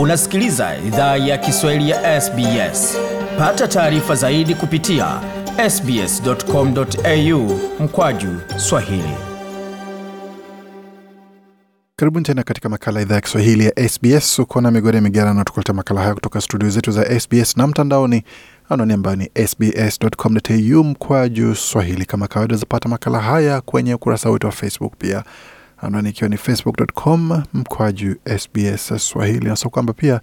Unasikiliza idhaa ya Kiswahili ya SBS. Pata taarifa zaidi kupitia sbs.com.au mkwaju swahili. Karibuni tena katika makala idhaa ya Kiswahili ya SBS. Ukona migode migerano, tukuleta makala haya kutoka studio zetu za SBS na mtandaoni, anwani ambayo ni sbs.com.au mkwaju swahili. Kama kawaida, zapata makala haya kwenye ukurasa wetu wa Facebook pia anwani ikiwa ni facebook.com mkwaju SBS Swahili, nasa kwamba pia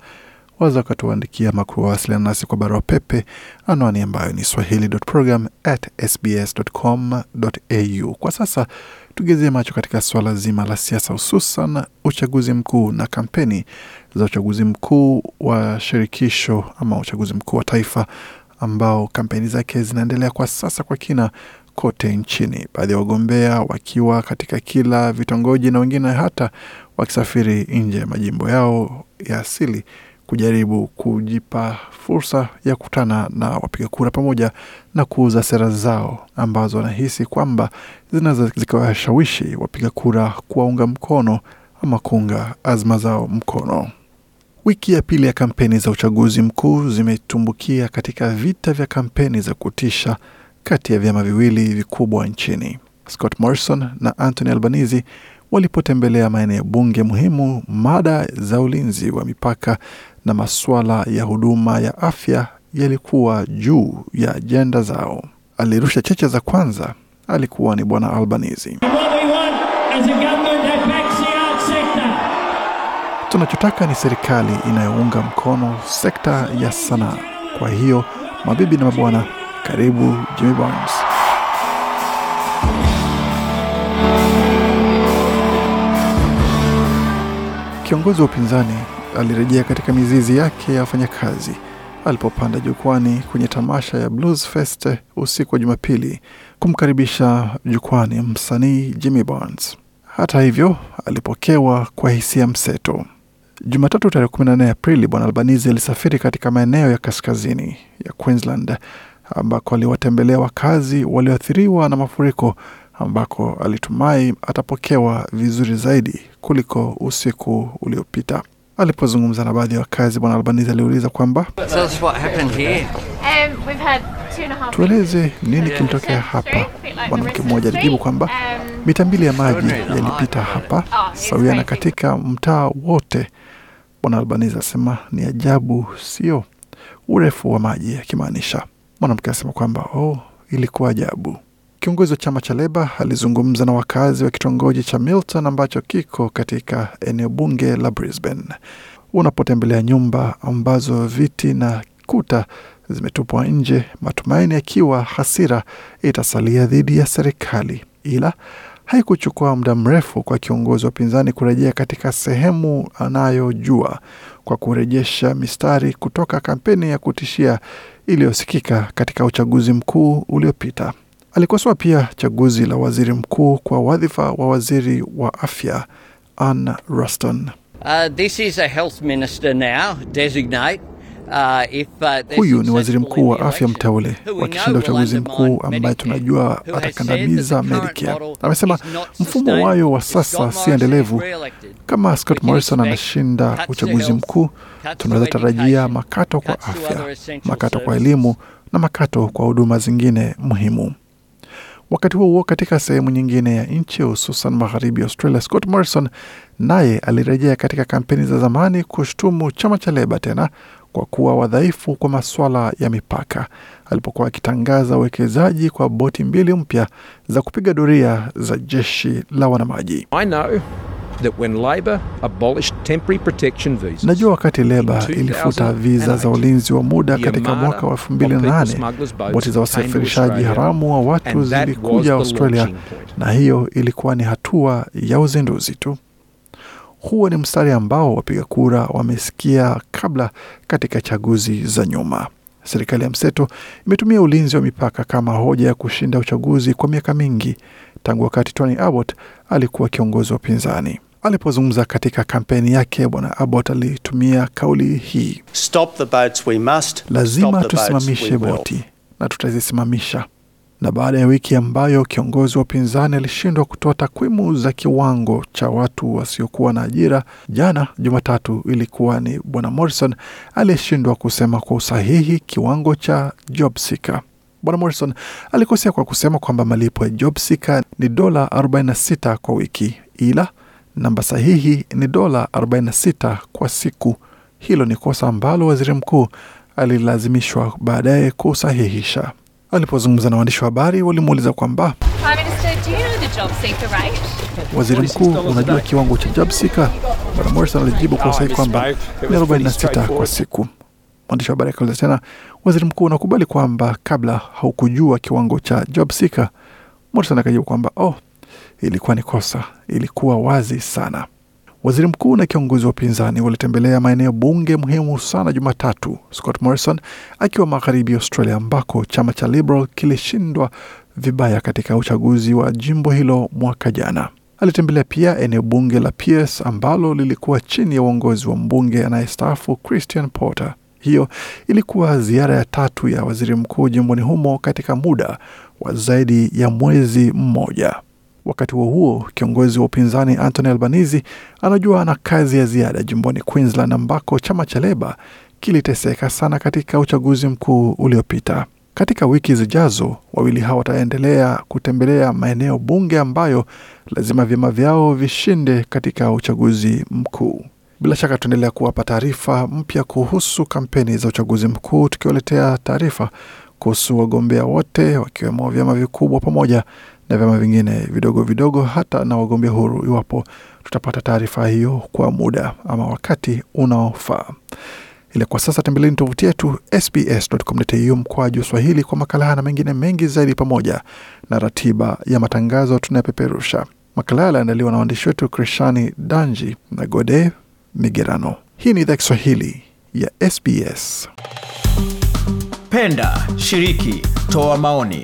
waweza wakatuandikia ama wasiliana nasi kwa barua pepe, anwani ambayo ni swahili.program at sbs.com.au. Kwa sasa tugezie macho katika swala zima la siasa, hususan uchaguzi mkuu na kampeni za uchaguzi mkuu wa shirikisho ama uchaguzi mkuu wa taifa ambao kampeni zake zinaendelea kwa sasa kwa kina kote nchini, baadhi ya wagombea wakiwa katika kila vitongoji na wengine hata wakisafiri nje ya majimbo yao ya asili kujaribu kujipa fursa ya kukutana na wapiga kura pamoja na kuuza sera zao ambazo wanahisi kwamba zinaweza zikawashawishi wapiga kura kuwaunga mkono ama kuunga azma zao mkono. Wiki ya pili ya kampeni za uchaguzi mkuu zimetumbukia katika vita vya kampeni za kutisha kati ya vyama viwili vikubwa nchini. Scott Morrison na Anthony Albanese walipotembelea maeneo bunge muhimu, mada za ulinzi wa mipaka na masuala ya huduma ya afya yalikuwa juu ya ajenda zao. Alirusha cheche za kwanza alikuwa ni bwana Albanese. Tunachotaka ni serikali inayounga mkono sekta ya sanaa. Kwa hiyo mabibi na mabwana, karibu Jimmy Barnes. Kiongozi wa upinzani alirejea katika mizizi yake ya wafanyakazi alipopanda jukwani kwenye tamasha ya Blues Fest usiku wa Jumapili kumkaribisha jukwani msanii Jimmy Barnes. Hata hivyo, alipokewa kwa hisia mseto. Jumatatu tarehe 14 Aprili, bwana Albanese alisafiri katika maeneo ya kaskazini ya Queensland ambako aliwatembelea wakazi walioathiriwa na mafuriko ambako alitumai atapokewa vizuri zaidi kuliko usiku uliopita. Alipozungumza na baadhi ya wakazi, bwana Albanizi aliuliza kwamba tueleze nini kilitokea hapa. Mwanamke mmoja alijibu kwamba mita mbili ya maji yalipita hapa sawia na katika mtaa wote. Bwana Albanizi asema ni ajabu, sio? Urefu wa maji, akimaanisha mwanamke asema kwamba oh, ilikuwa ajabu. Kiongozi wa chama cha Leba alizungumza na wakazi wa kitongoji cha Milton ambacho kiko katika eneo bunge la Brisbane. Unapotembelea nyumba ambazo viti na kuta zimetupwa nje, matumaini yakiwa hasira itasalia dhidi ya serikali, ila haikuchukua muda mrefu kwa kiongozi wa upinzani kurejea katika sehemu anayojua kwa kurejesha mistari kutoka kampeni ya kutishia iliyosikika katika uchaguzi mkuu uliopita. Alikosoa pia chaguzi la waziri mkuu kwa wadhifa wa waziri wa afya Ann Ruston. Uh, this is a health minister now, designate. Uh, if, uh, Huyu ni waziri mkuu wa afya mteule wakishinda uchaguzi mkuu ambaye tunajua atakandamiza Medicare. Amesema mfumo wayo wa sasa si endelevu. Kama Scott Morrison anashinda uchaguzi mkuu, tunaweza tarajia makato kwa afya, makato kwa elimu na makato kwa huduma zingine muhimu. Wakati huo huo, katika sehemu nyingine ya nchi hususan magharibi ya Australia, Scott Morrison naye alirejea katika kampeni za zamani kushtumu chama cha Leba tena kwa kuwa wadhaifu kwa masuala ya mipaka, alipokuwa akitangaza uwekezaji kwa boti mbili mpya za kupiga doria za jeshi la wanamaji. I know that when Labor abolished temporary protection visas, Najua wakati Leba ilifuta viza za ulinzi wa muda katika mwaka wa of 2008 people smugglers boats boti za wasafirishaji haramu wa watu zilikuja Australia, na hiyo ilikuwa ni hatua ya uzinduzi tu. Huo ni mstari ambao wapiga kura wamesikia kabla katika chaguzi za nyuma. Serikali ya mseto imetumia ulinzi wa mipaka kama hoja ya kushinda uchaguzi kwa miaka mingi tangu wakati Tony Abbott alikuwa kiongozi wa upinzani. Alipozungumza katika kampeni yake, Bwana Abbott alitumia kauli hii: Stop the boats we must. lazima Stop the tusimamishe boti na tutazisimamisha. Na baada ya wiki ambayo kiongozi wa upinzani alishindwa kutoa takwimu za kiwango cha watu wasiokuwa na ajira, jana Jumatatu ilikuwa ni bwana Morrison aliyeshindwa kusema kwa usahihi kiwango cha job seeker. Bwana Morrison alikosea kwa kusema kwamba malipo ya job seeker ni dola 46 kwa wiki, ila namba sahihi ni dola 46 kwa siku. Hilo ni kosa ambalo waziri mkuu alilazimishwa baadaye kusahihisha. Alipozungumza na waandishi wa habari, walimuuliza kwamba Prime Minister, do you know the job seeker rate? waziri mkuu, unajua kiwango cha job seeker? Bwana Morrison alijibu kwa usahihi kwamba ni 46 kwa siku. Mwandishi wa habari akauliza tena, waziri mkuu, unakubali kwamba kabla haukujua kiwango cha job seeker? Morrison akajibu kwamba oh, ilikuwa ni kosa, ilikuwa wazi sana. Waziri mkuu na kiongozi wa upinzani walitembelea maeneo bunge muhimu sana Jumatatu, Scott Morrison akiwa magharibi Australia, ambako chama cha Liberal kilishindwa vibaya katika uchaguzi wa jimbo hilo mwaka jana. Alitembelea pia eneo bunge la Pierce ambalo lilikuwa chini ya uongozi wa mbunge anayestaafu Christian Porter. Hiyo ilikuwa ziara ya tatu ya waziri mkuu jimboni humo katika muda wa zaidi ya mwezi mmoja. Wakati huo huo, kiongozi wa upinzani Anthony Albanese anajua ana kazi ya ziada jimboni Queensland ambako chama cha Leba kiliteseka sana katika uchaguzi mkuu uliopita. Katika wiki zijazo, wawili hawa wataendelea kutembelea maeneo bunge ambayo lazima vyama vyao vishinde katika uchaguzi mkuu. Bila shaka tuendelea kuwapa taarifa mpya kuhusu kampeni za uchaguzi mkuu, tukiwaletea taarifa kuhusu wagombea wote wakiwemo vyama vikubwa pamoja na vyama vingine vidogo vidogo, hata na wagombea huru, iwapo tutapata taarifa hiyo kwa muda ama wakati unaofaa. Ila kwa sasa tembeleni tovuti yetu sbs.com.au mkwaju Swahili kwa makala haya na mengine mengi zaidi, pamoja na ratiba ya matangazo tunayopeperusha. Makala haya yaliandaliwa na waandishi wetu Krishani Danji na Gode Migerano. Hii ni idhaa Kiswahili ya SBS. Penda, shiriki, toa maoni.